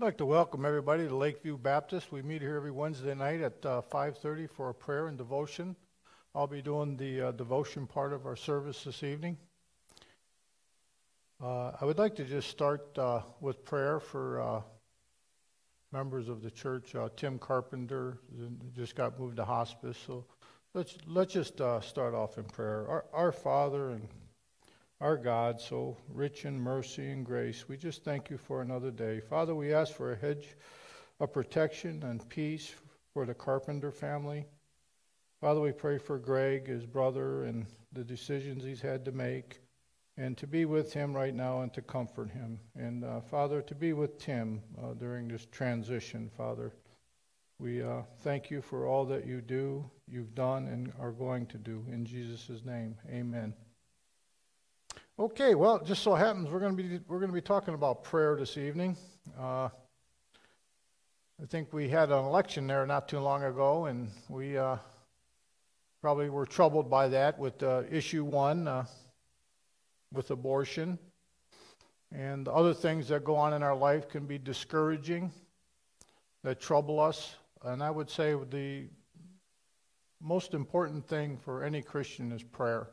I'd like to welcome everybody to Lakeview Baptist. We meet here every Wednesday night at uh, 5:30 for a prayer and devotion. I'll be doing the uh, devotion part of our service this evening. Uh, I would like to just start uh, with prayer for uh, members of the church. Uh, Tim Carpenter just got moved to hospice, so let's let's just start off in prayer. Our, our Father and our God, so rich in mercy and grace, we just thank you for another day. Father, we ask for a hedge of protection and peace for the Carpenter family. Father, we pray for Greg, his brother, and the decisions he's had to make, and to be with him right now and to comfort him. And uh, Father, to be with Tim uh, during this transition, Father. We uh, thank you for all that you do, you've done, and are going to do. In Jesus' name, amen. Okay, well, it just so happens we're going to be we're going to be talking about prayer this evening. Uh, I think we had an election there not too long ago, and we uh, probably were troubled by that with uh, issue one, uh, with abortion, and other things that go on in our life can be discouraging, that trouble us. And I would say the most important thing for any Christian is prayer.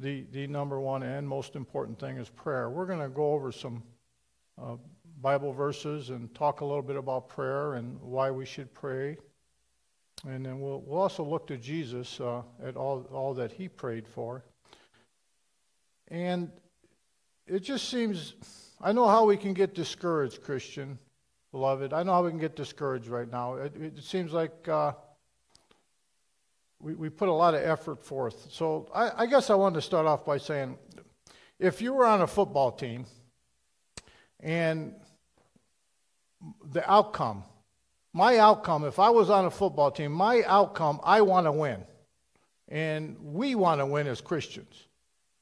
The, the number one and most important thing is prayer. We're going to go over some uh, Bible verses and talk a little bit about prayer and why we should pray. And then we'll, we'll also look to Jesus uh, at all, all that he prayed for. And it just seems, I know how we can get discouraged, Christian, beloved. I know how we can get discouraged right now. It, it seems like. Uh, we, we put a lot of effort forth. So I, I guess I wanted to start off by saying if you were on a football team and the outcome, my outcome, if I was on a football team, my outcome, I want to win. And we want to win as Christians.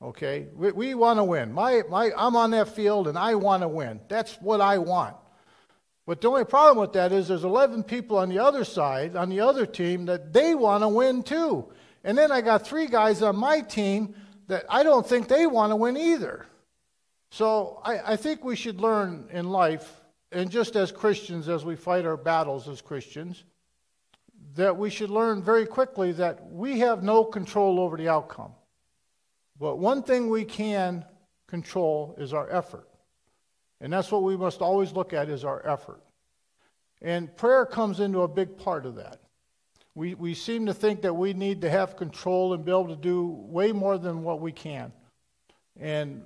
Okay? We, we want to win. My, my, I'm on that field and I want to win. That's what I want. But the only problem with that is there's 11 people on the other side, on the other team, that they want to win too. And then I got three guys on my team that I don't think they want to win either. So I, I think we should learn in life, and just as Christians, as we fight our battles as Christians, that we should learn very quickly that we have no control over the outcome. But one thing we can control is our effort. And that's what we must always look at is our effort. And prayer comes into a big part of that. We, we seem to think that we need to have control and be able to do way more than what we can. And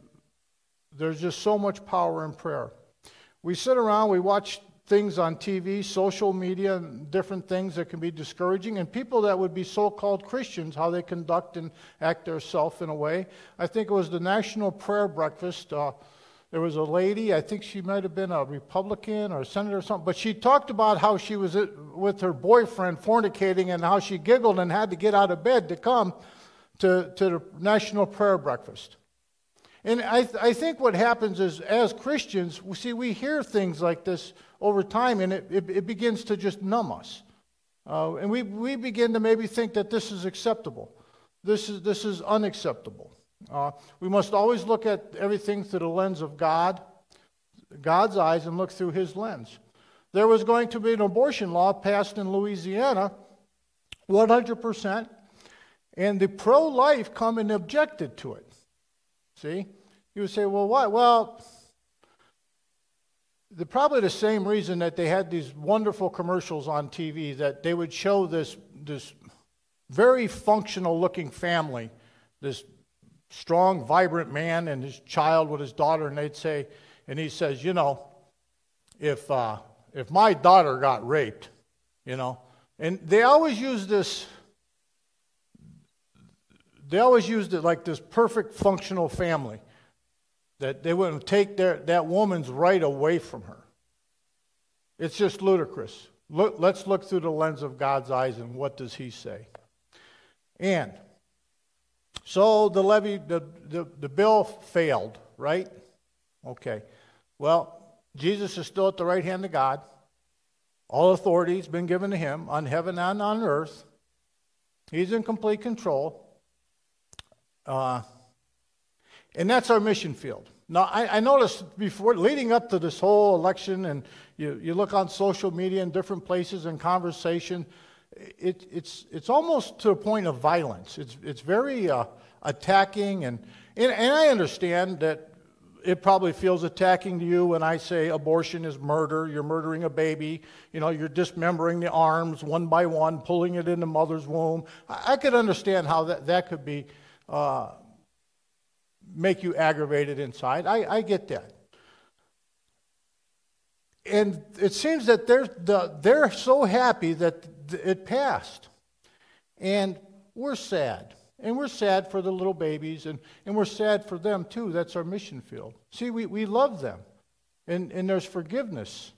there's just so much power in prayer. We sit around, we watch things on TV, social media, and different things that can be discouraging, and people that would be so called Christians, how they conduct and act themselves in a way. I think it was the National Prayer Breakfast. Uh, there was a lady, I think she might have been a Republican or a senator or something, but she talked about how she was with her boyfriend fornicating and how she giggled and had to get out of bed to come to, to the National Prayer Breakfast. And I, th- I think what happens is, as Christians, we see, we hear things like this over time and it, it, it begins to just numb us. Uh, and we, we begin to maybe think that this is acceptable. This is, this is unacceptable. Uh, we must always look at everything through the lens of God, God's eyes, and look through His lens. There was going to be an abortion law passed in Louisiana, 100%, and the pro life come objected to it. See? You would say, well, what? Well, the, probably the same reason that they had these wonderful commercials on TV that they would show this, this very functional looking family, this strong, vibrant man and his child with his daughter, and they'd say, and he says, you know, if uh, if my daughter got raped, you know, and they always use this. They always used it like this perfect functional family that they wouldn't take their, that woman's right away from her. It's just ludicrous. Look, let's look through the lens of God's eyes and what does He say? And so the levy, the, the, the bill failed, right? Okay. Well, Jesus is still at the right hand of God. All authority has been given to him on heaven and on earth. He's in complete control. Uh, and that's our mission field. Now, I, I, noticed before, leading up to this whole election, and you, you look on social media and different places and conversation, it, it's, it's almost to a point of violence. It's, it's very uh, attacking, and, and, and I understand that it probably feels attacking to you when I say abortion is murder. You're murdering a baby. You know, you're dismembering the arms one by one, pulling it into mother's womb. I, I could understand how that, that could be uh, make you aggravated inside. I, I get that. And it seems that they're, the, they're so happy that it passed. And we're sad. And we're sad for the little babies, and, and we're sad for them too. That's our mission field. See, we, we love them. And, and there's forgiveness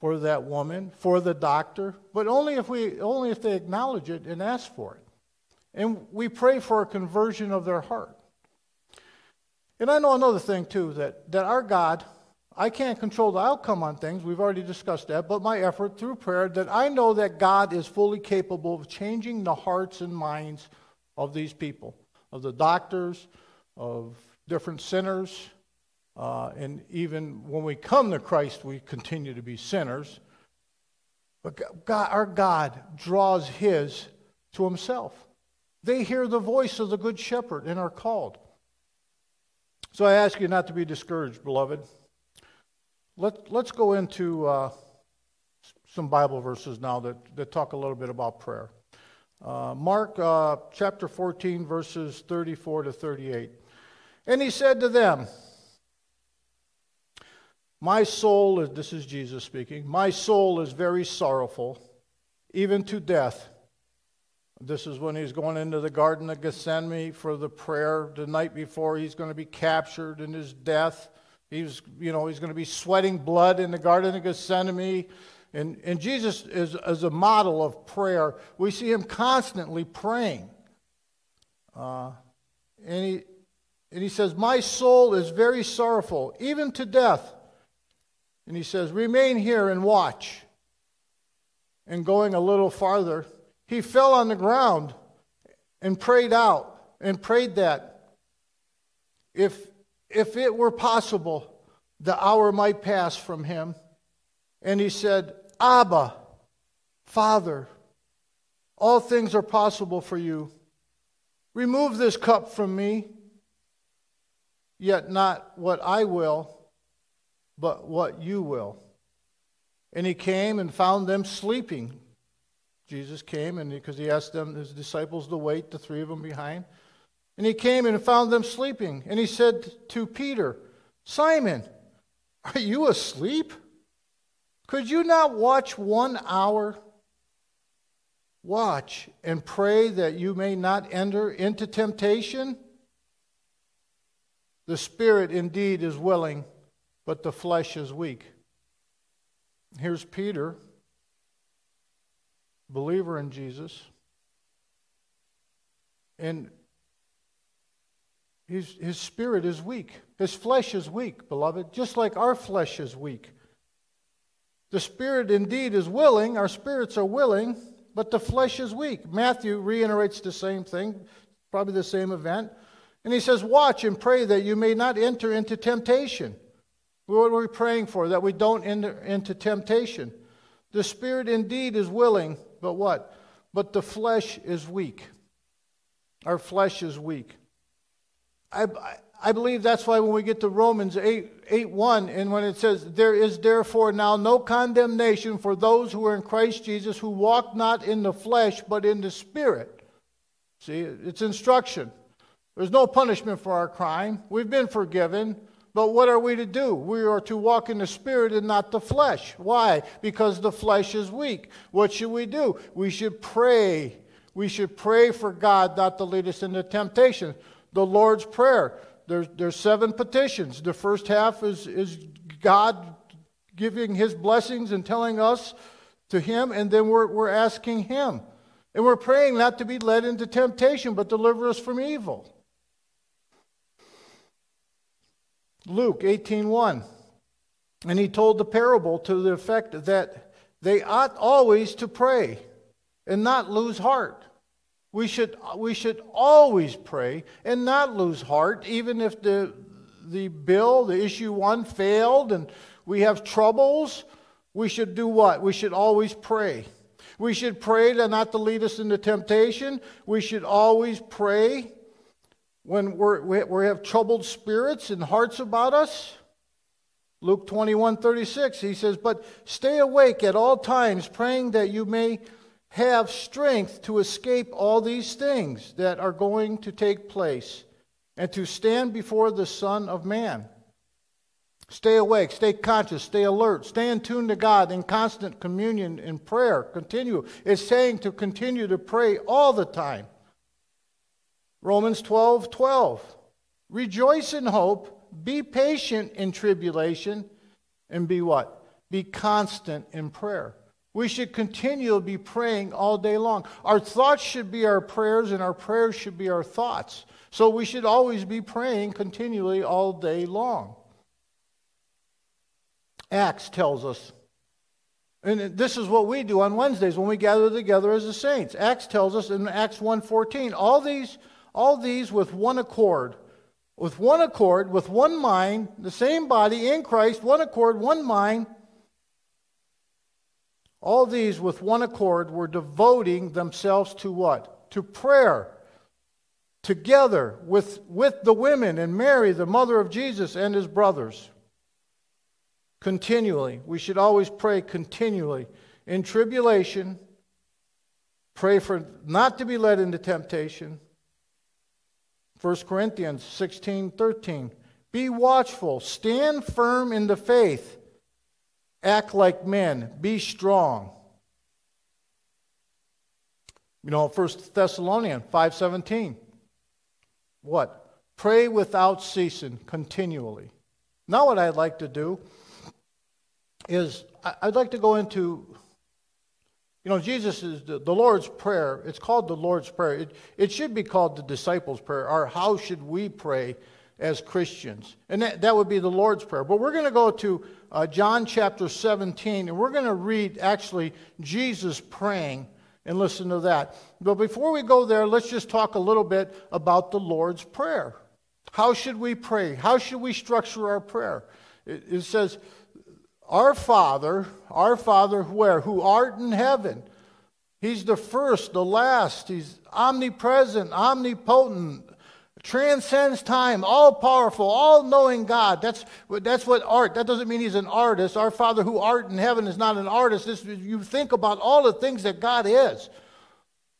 for that woman, for the doctor, but only if, we, only if they acknowledge it and ask for it. And we pray for a conversion of their heart. And I know another thing, too, that, that our God, I can't control the outcome on things. We've already discussed that. But my effort through prayer, that I know that God is fully capable of changing the hearts and minds of these people, of the doctors, of different sinners. Uh, and even when we come to Christ, we continue to be sinners. But God, our God draws his to himself. They hear the voice of the Good Shepherd and are called. So I ask you not to be discouraged, beloved. Let, let's go into uh, some Bible verses now that, that talk a little bit about prayer. Uh, Mark uh, chapter 14, verses 34 to 38. And he said to them, My soul is, this is Jesus speaking, my soul is very sorrowful, even to death. This is when he's going into the Garden of Gethsemane for the prayer the night before he's going to be captured in his death. He's, you know, he's going to be sweating blood in the Garden of Gethsemane. And, and Jesus is, is a model of prayer. We see him constantly praying. Uh, and, he, and he says, My soul is very sorrowful, even to death. And he says, Remain here and watch. And going a little farther, he fell on the ground and prayed out and prayed that if, if it were possible, the hour might pass from him. And he said, Abba, Father, all things are possible for you. Remove this cup from me, yet not what I will, but what you will. And he came and found them sleeping. Jesus came and because he asked them, his disciples, to wait, the three of them behind. And he came and found them sleeping. And he said to Peter, Simon, are you asleep? Could you not watch one hour? Watch and pray that you may not enter into temptation. The spirit indeed is willing, but the flesh is weak. Here's Peter believer in Jesus. And his, his spirit is weak. His flesh is weak, beloved, just like our flesh is weak. The spirit indeed is willing, our spirits are willing, but the flesh is weak. Matthew reiterates the same thing, probably the same event. And he says, Watch and pray that you may not enter into temptation. What are we praying for? That we don't enter into temptation. The spirit indeed is willing, but what? But the flesh is weak. Our flesh is weak. I, I believe that's why when we get to Romans 8, 8 1, and when it says, There is therefore now no condemnation for those who are in Christ Jesus, who walk not in the flesh, but in the Spirit. See, it's instruction. There's no punishment for our crime. We've been forgiven. But what are we to do? We are to walk in the Spirit and not the flesh. Why? Because the flesh is weak. What should we do? We should pray. We should pray for God not to lead us into temptation. The Lord's Prayer. There's, there's seven petitions. The first half is, is God giving His blessings and telling us to Him, and then we're, we're asking Him. And we're praying not to be led into temptation, but deliver us from evil. Luke 18:1. And he told the parable to the effect that they ought always to pray and not lose heart. We should, we should always pray and not lose heart, even if the, the bill, the issue one failed, and we have troubles, we should do what? We should always pray. We should pray to not to lead us into temptation. We should always pray when we're, we have troubled spirits and hearts about us. Luke 21 36, he says, But stay awake at all times, praying that you may have strength to escape all these things that are going to take place and to stand before the Son of Man. Stay awake, stay conscious, stay alert, stay in tune to God in constant communion in prayer. Continue. It's saying to continue to pray all the time. Romans 12 12. Rejoice in hope, be patient in tribulation, and be what? Be constant in prayer. We should continue to be praying all day long. Our thoughts should be our prayers, and our prayers should be our thoughts. So we should always be praying continually all day long. Acts tells us, and this is what we do on Wednesdays when we gather together as the saints. Acts tells us in Acts 1:14, all these, all these with one accord, with one accord, with one mind, the same body in Christ, one accord, one mind all these, with one accord, were devoting themselves to what? To prayer. Together with, with the women and Mary, the mother of Jesus, and his brothers. Continually. We should always pray continually. In tribulation, pray for not to be led into temptation. 1 Corinthians 16 13. Be watchful, stand firm in the faith. Act like men. Be strong. You know, 1 Thessalonians 5.17. What? Pray without ceasing, continually. Now what I'd like to do is I'd like to go into, you know, Jesus is the, Lord's Prayer. It's called the Lord's Prayer. It, it should be called the disciples' prayer, or how should we pray as Christians. And that, that would be the Lord's Prayer. But we're going to go to uh, John chapter 17, and we're going to read actually Jesus praying and listen to that. But before we go there, let's just talk a little bit about the Lord's Prayer. How should we pray? How should we structure our prayer? It, it says, Our Father, our Father, where? Who art in heaven. He's the first, the last. He's omnipresent, omnipotent, transcends time, all powerful, all knowing God. That's, that's what art, that doesn't mean he's an artist. Our Father who art in heaven is not an artist. This, you think about all the things that God is,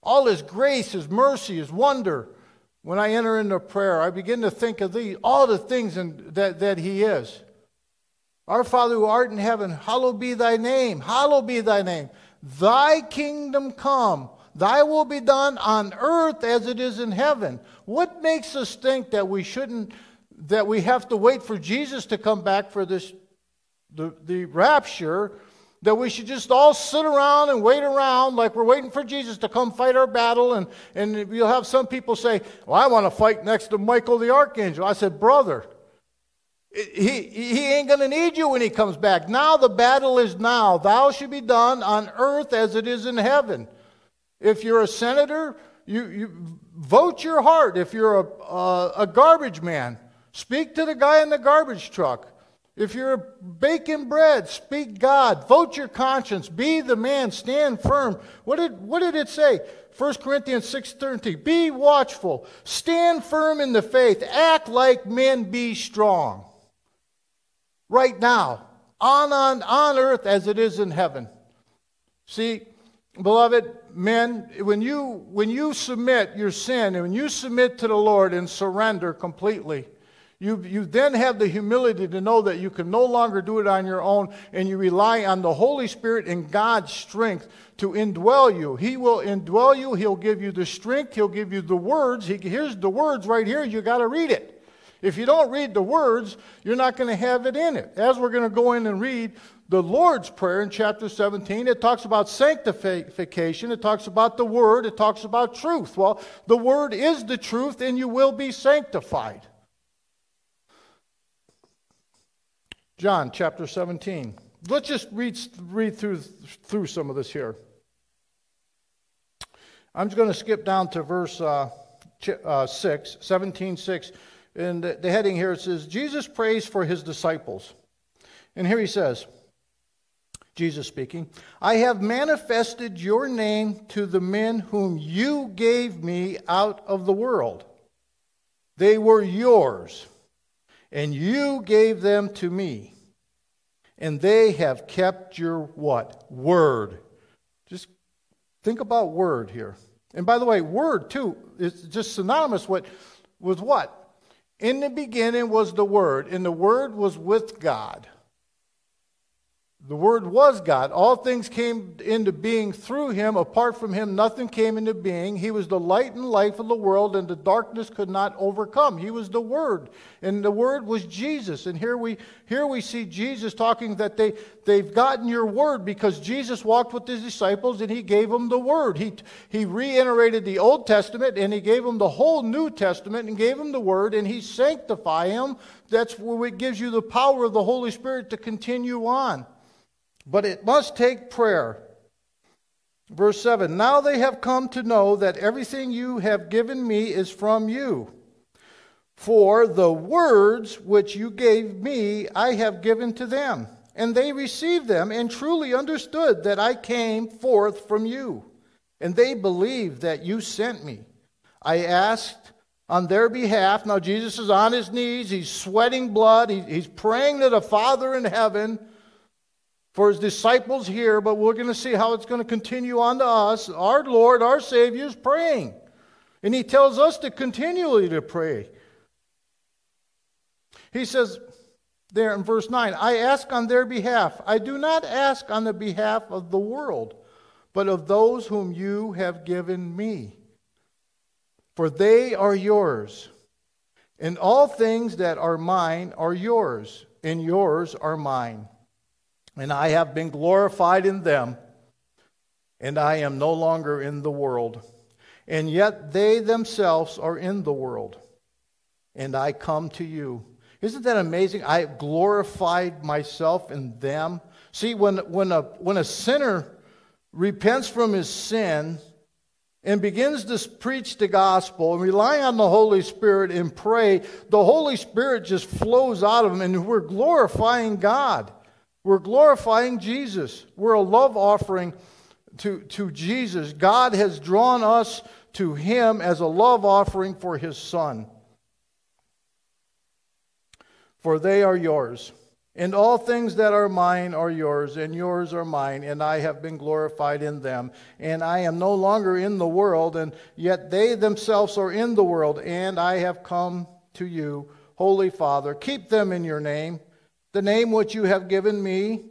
all his grace, his mercy, his wonder. When I enter into prayer, I begin to think of these, all the things in, that, that he is. Our Father who art in heaven, hallowed be thy name, hallowed be thy name. Thy kingdom come. Thy will be done on earth as it is in heaven. What makes us think that we shouldn't, that we have to wait for Jesus to come back for this, the, the rapture, that we should just all sit around and wait around like we're waiting for Jesus to come fight our battle? And, and you'll have some people say, Well, I want to fight next to Michael the Archangel. I said, Brother, he, he ain't going to need you when he comes back. Now the battle is now. Thou should be done on earth as it is in heaven. If you're a senator, you, you vote your heart. If you're a, a, a garbage man, speak to the guy in the garbage truck. If you're baking bread, speak God. Vote your conscience. Be the man. Stand firm. What did, what did it say? 1 Corinthians 6.13. Be watchful. Stand firm in the faith. Act like men. Be strong. Right now. On, on, on earth as it is in heaven. See, beloved, men, when you, when you submit your sin and when you submit to the Lord and surrender completely, you, you then have the humility to know that you can no longer do it on your own and you rely on the Holy Spirit and God's strength to indwell you. He will indwell you. He'll give you the strength. He'll give you the words. He, here's the words right here. You got to read it. If you don't read the words, you're not going to have it in it. As we're going to go in and read the Lord's Prayer in chapter 17, it talks about sanctification, it talks about the Word, it talks about truth. Well, the Word is the truth, and you will be sanctified. John chapter 17. Let's just read, read through, through some of this here. I'm just going to skip down to verse uh, uh, 6, 17, 6. And the, heading here it says, Jesus prays for his disciples. And here he says, Jesus speaking, I have manifested your name to the men whom you gave me out of the world. They were yours, and you gave them to me. And they have kept your what? Word. Just think about word here. And by the way, word too is just synonymous with, with what? In the beginning was the word, and the word was with God. The Word was God. All things came into being through him. Apart from him, nothing came into being. He was the light and life of the world, and the darkness could not overcome. He was the Word, and the Word was Jesus. And here we, here we see Jesus talking that they, they've gotten your Word because Jesus walked with his disciples and he gave them the Word. He, he reiterated the Old Testament and he gave them the whole New Testament and gave them the Word, and he sanctified them. That's where it gives you the power of the Holy Spirit to continue on. But it must take prayer. Verse 7 Now they have come to know that everything you have given me is from you. For the words which you gave me, I have given to them. And they received them and truly understood that I came forth from you. And they believed that you sent me. I asked on their behalf. Now, Jesus is on his knees. He's sweating blood. He's praying to the Father in heaven for his disciples here, but we're going to see how it's going to continue on to us. Our Lord, our Savior, is praying. And he tells us to continually to pray. He says there in verse 9, I ask on their behalf. I do not ask on the behalf of the world, but of those whom you have given me. For they are yours. And all things that are mine are yours, and yours are mine and I have been glorified in them, and I am no longer in the world. And yet they themselves are in the world, and I come to you. Isn't that amazing? I have glorified myself in them. See, when, when, a, when a sinner repents from his sin and begins to preach the gospel and rely on the Holy Spirit and pray, the Holy Spirit just flows out of him, and we're glorifying God. We're glorifying Jesus. We're a love offering to, to Jesus. God has drawn us to Him as a love offering for His Son. For they are yours. And all things that are mine are yours, and yours are mine, and I have been glorified in them. And I am no longer in the world, and yet they themselves are in the world, and I have come to you, Holy Father. Keep them in your name the name which you have given me,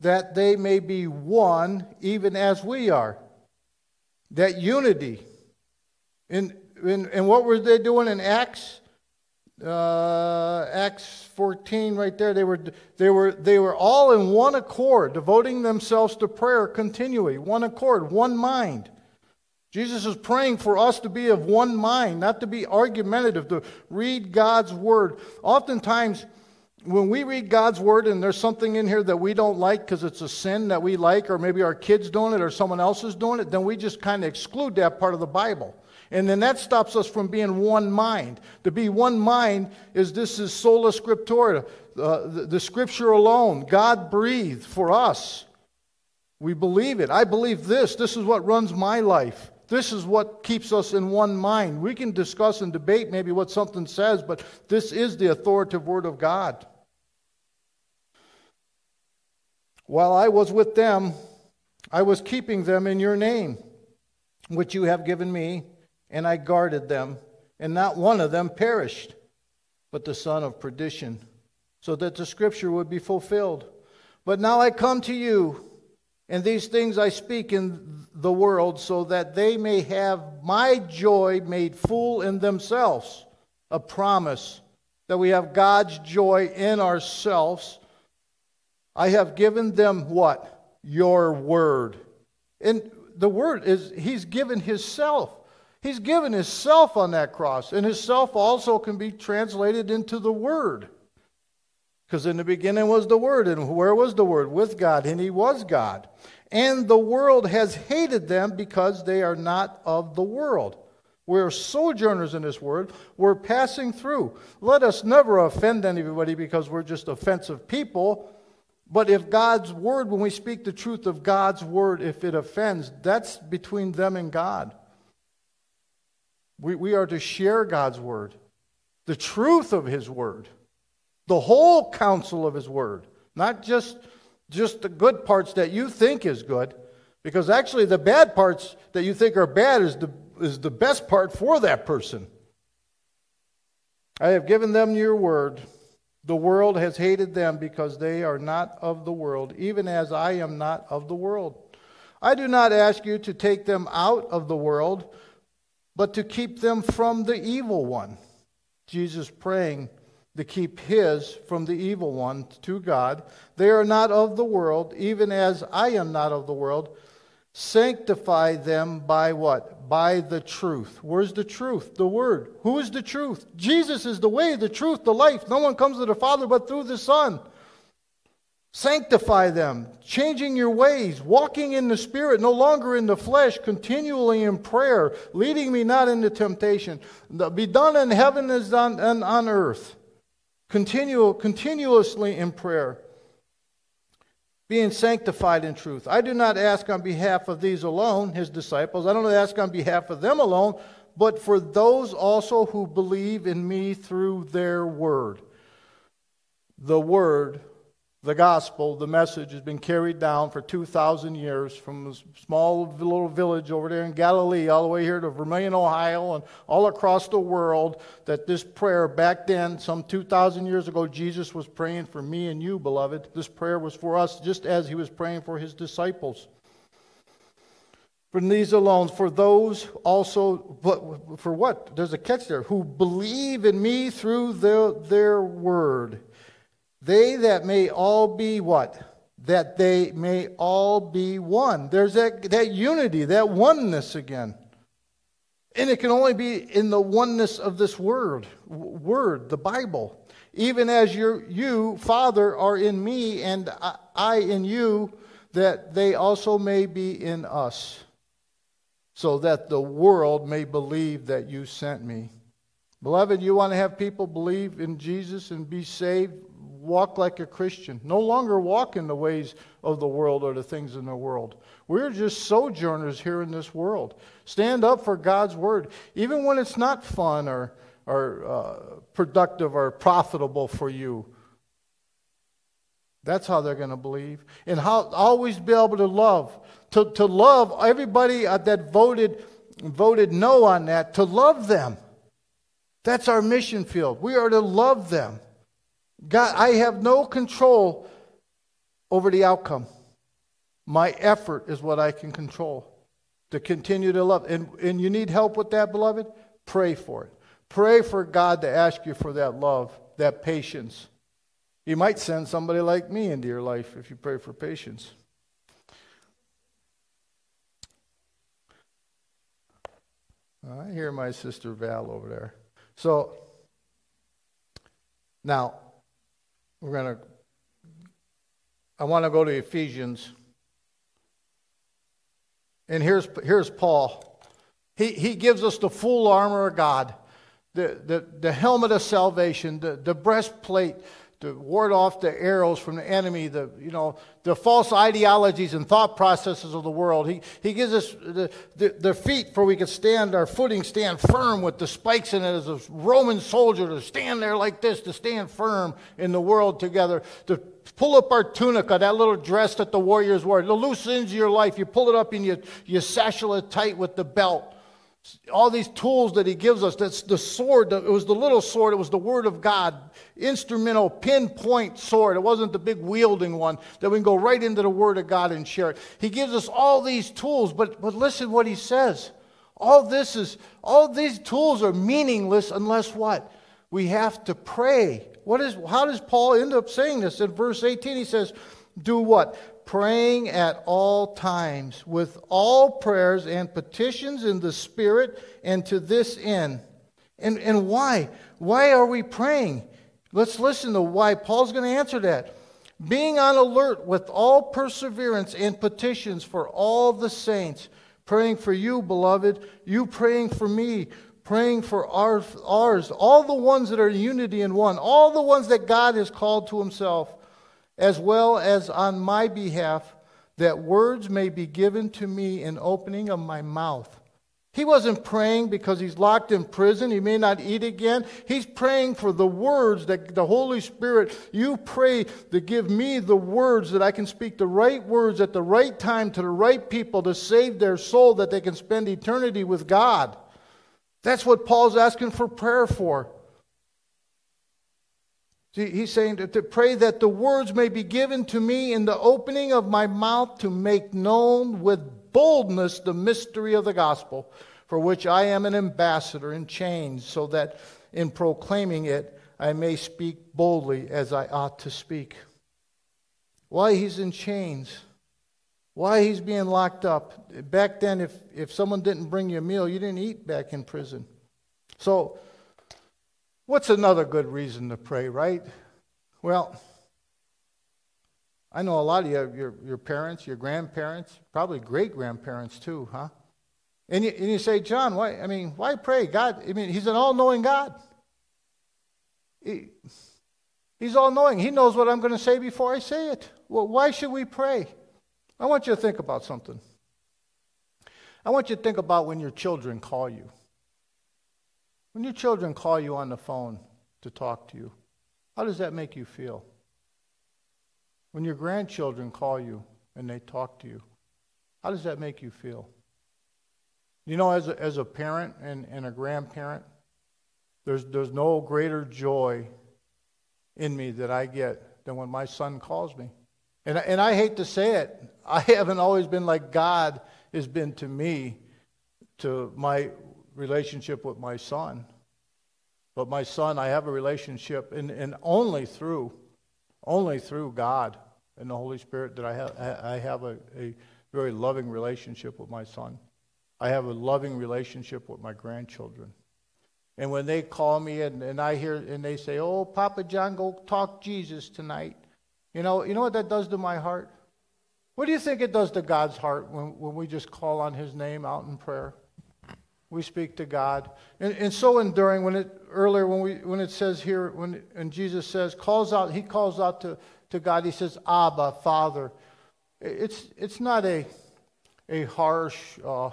that they may be one, even as we are. That unity. And, and, and what were they doing in Acts? Uh, Acts 14, right there, they were, they, were, they were all in one accord, devoting themselves to prayer continually. One accord, one mind. Jesus is praying for us to be of one mind, not to be argumentative, to read God's word. Oftentimes, when we read God's word and there's something in here that we don't like because it's a sin that we like, or maybe our kids doing it or someone else is doing it, then we just kind of exclude that part of the Bible. And then that stops us from being one mind. To be one mind is this is sola scriptura, uh, the, the scripture alone. God breathed for us. We believe it. I believe this. This is what runs my life. This is what keeps us in one mind. We can discuss and debate maybe what something says, but this is the authoritative word of God. While I was with them, I was keeping them in your name, which you have given me, and I guarded them, and not one of them perished, but the son of perdition, so that the scripture would be fulfilled. But now I come to you, and these things I speak in the world, so that they may have my joy made full in themselves. A promise that we have God's joy in ourselves I have given them what? Your word. And the word is, he's given himself. He's given himself on that cross. And himself also can be translated into the word. Because in the beginning was the Word, and where was the Word? With God, and He was God. And the world has hated them because they are not of the world. We're sojourners in this world. We're passing through. Let us never offend anybody because we're just offensive people. But if God's word, when we speak the truth of God's word, if it offends, that's between them and God. We, we are to share God's word, the truth of his word, the whole counsel of his word, not just, just the good parts that you think is good, because actually the bad parts that you think are bad is the is the best part for that person. I have given them your word. The world has hated them because they are not of the world, even as I am not of the world. I do not ask you to take them out of the world, but to keep them from the evil one. Jesus praying to keep his from the evil one to God. They are not of the world, even as I am not of the world. Sanctify them by what? By the truth. Where's the truth? The Word. Who is the truth? Jesus is the way, the truth, the life. No one comes to the Father but through the Son. Sanctify them, changing your ways, walking in the Spirit, no longer in the flesh, continually in prayer, leading me not into temptation. Be done in heaven as on, on earth. Continual, continuously in prayer being sanctified in truth. I do not ask on behalf of these alone, his disciples. I don't ask on behalf of them alone, but for those also who believe in me through their word. The word the gospel, the message, has been carried down for 2,000 years from a small little village over there in Galilee all the way here to Vermilion, Ohio, and all across the world. That this prayer back then, some 2,000 years ago, Jesus was praying for me and you, beloved. This prayer was for us just as he was praying for his disciples. For these alone, for those also, but for what? There's a catch there, who believe in me through the, their word. They that may all be what? That they may all be one. There's that, that unity, that oneness again. And it can only be in the oneness of this word, word, the Bible. Even as you, Father, are in me and I in you, that they also may be in us, so that the world may believe that you sent me. Beloved, you want to have people believe in Jesus and be saved? Walk like a Christian. No longer walk in the ways of the world or the things in the world. We're just sojourners here in this world. Stand up for God's word, even when it's not fun or, or uh, productive or profitable for you. That's how they're going to believe. And how always be able to love. To, to love everybody that voted, voted no on that, to love them. That's our mission field. We are to love them. God, I have no control over the outcome. My effort is what I can control to continue to love. And, and you need help with that, beloved? Pray for it. Pray for God to ask you for that love, that patience. He might send somebody like me into your life if you pray for patience. I hear my sister Val over there. So, now, we're going to, I want to go to Ephesians. And here's, here's Paul. He, he gives us the full armor of God, the, the, the helmet of salvation, the, the breastplate to ward off the arrows from the enemy, the, you know, the false ideologies and thought processes of the world. He, he gives us the, the, the feet for we can stand, our footing stand firm with the spikes in it as a Roman soldier to stand there like this, to stand firm in the world together, to pull up our tunica, that little dress that the warriors wore, the loose ends of your life, you pull it up and you, you satchel it tight with the belt all these tools that he gives us. That's the sword. It was the little sword. It was the word of God. Instrumental, pinpoint sword. It wasn't the big wielding one that we can go right into the word of God and share it. He gives us all these tools, but, but listen what he says. All this is, all these tools are meaningless unless what? We have to pray. What is, how does Paul end up saying this? In verse 18, he says, do what? Praying at all times with all prayers and petitions in the Spirit and to this end. And, and why? Why are we praying? Let's listen to why Paul's going to answer that. Being on alert with all perseverance and petitions for all the saints, praying for you, beloved, you praying for me, praying for ours, ours, all the ones that are unity in one, all the ones that God has called to himself, as well as on my behalf, that words may be given to me in opening of my mouth he wasn't praying because he's locked in prison. He may not eat again. He's praying for the words that the Holy Spirit, you pray to give me the words that I can speak the right words at the right time to the right people to save their soul that they can spend eternity with God. That's what Paul's asking for prayer for. See, he's saying to, to pray that the words may be given to me in the opening of my mouth to make known with boldness the mystery of the gospel, for which I am an ambassador in chains, so that in proclaiming it I may speak boldly as I ought to speak. Why he's in chains? Why he's being locked up? Back then, if, if someone didn't bring you a meal, you didn't eat back in prison. So, what's another good reason to pray, right? Well, I know a lot of you, your, your parents, your grandparents, probably great grandparents too, huh? And you, and you say, John, why? I mean, why pray? God, I mean, He's an all knowing God. He, he's all knowing. He knows what I'm going to say before I say it. Well, why should we pray? I want you to think about something. I want you to think about when your children call you. When your children call you on the phone to talk to you, how does that make you feel? When your grandchildren call you and they talk to you, how does that make you feel? You know, as a, as a parent and, and a grandparent, there's, there's no greater joy in me that I get than when my son calls me. And, and I hate to say it, I haven't always been like God has been to me, to my relationship with my son. But my son, I have a relationship, and, and only through, only through God and the Holy Spirit that I have, I have a, a very loving relationship with my son. I have a loving relationship with my grandchildren. And when they call me and, and I hear and they say, Oh, Papa John, go talk Jesus tonight. You know, you know what that does to my heart? What do you think it does to God's heart when, when we just call on his name out in prayer? We speak to God. And, and so enduring when it earlier when we when it says here, when and Jesus says, calls out, he calls out to to God. He says, Abba, Father. It's, it's not a, a harsh uh,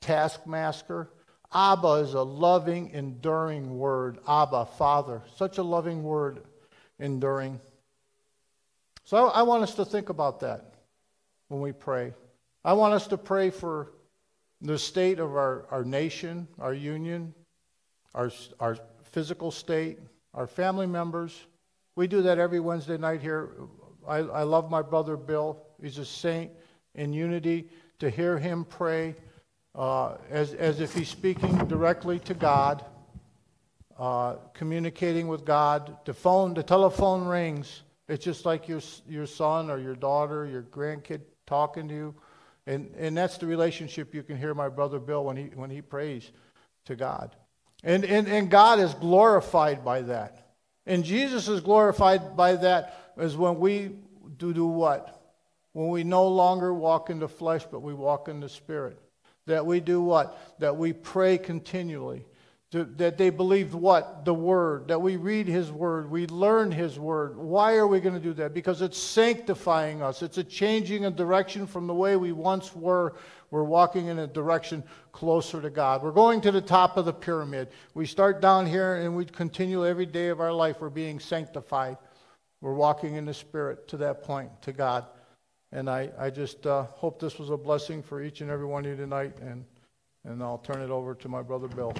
taskmaster. Abba is a loving, enduring word. Abba, Father. Such a loving word, enduring. So I, I want us to think about that when we pray. I want us to pray for the state of our, our nation, our union, our, our physical state, our family members, we do that every Wednesday night here. I, I love my brother Bill. He's a saint in unity. To hear him pray uh, as, as if he's speaking directly to God, uh, communicating with God. The phone, the telephone rings. It's just like your, your son or your daughter, your grandkid talking to you. And, and that's the relationship you can hear my brother Bill when he, when he prays to God. And, and, and God is glorified by that. And Jesus is glorified by that as when we do, do what? When we no longer walk in the flesh, but we walk in the spirit. That we do what? That we pray continually. To, that they believe what? The Word. That we read His Word. We learn His Word. Why are we going to do that? Because it's sanctifying us. It's a changing of direction from the way we once were we're walking in a direction closer to God. We're going to the top of the pyramid. We start down here and we continue every day of our life. We're being sanctified. We're walking in the Spirit to that point, to God. And I, I just uh, hope this was a blessing for each and every one of you tonight. And, and I'll turn it over to my brother Bill.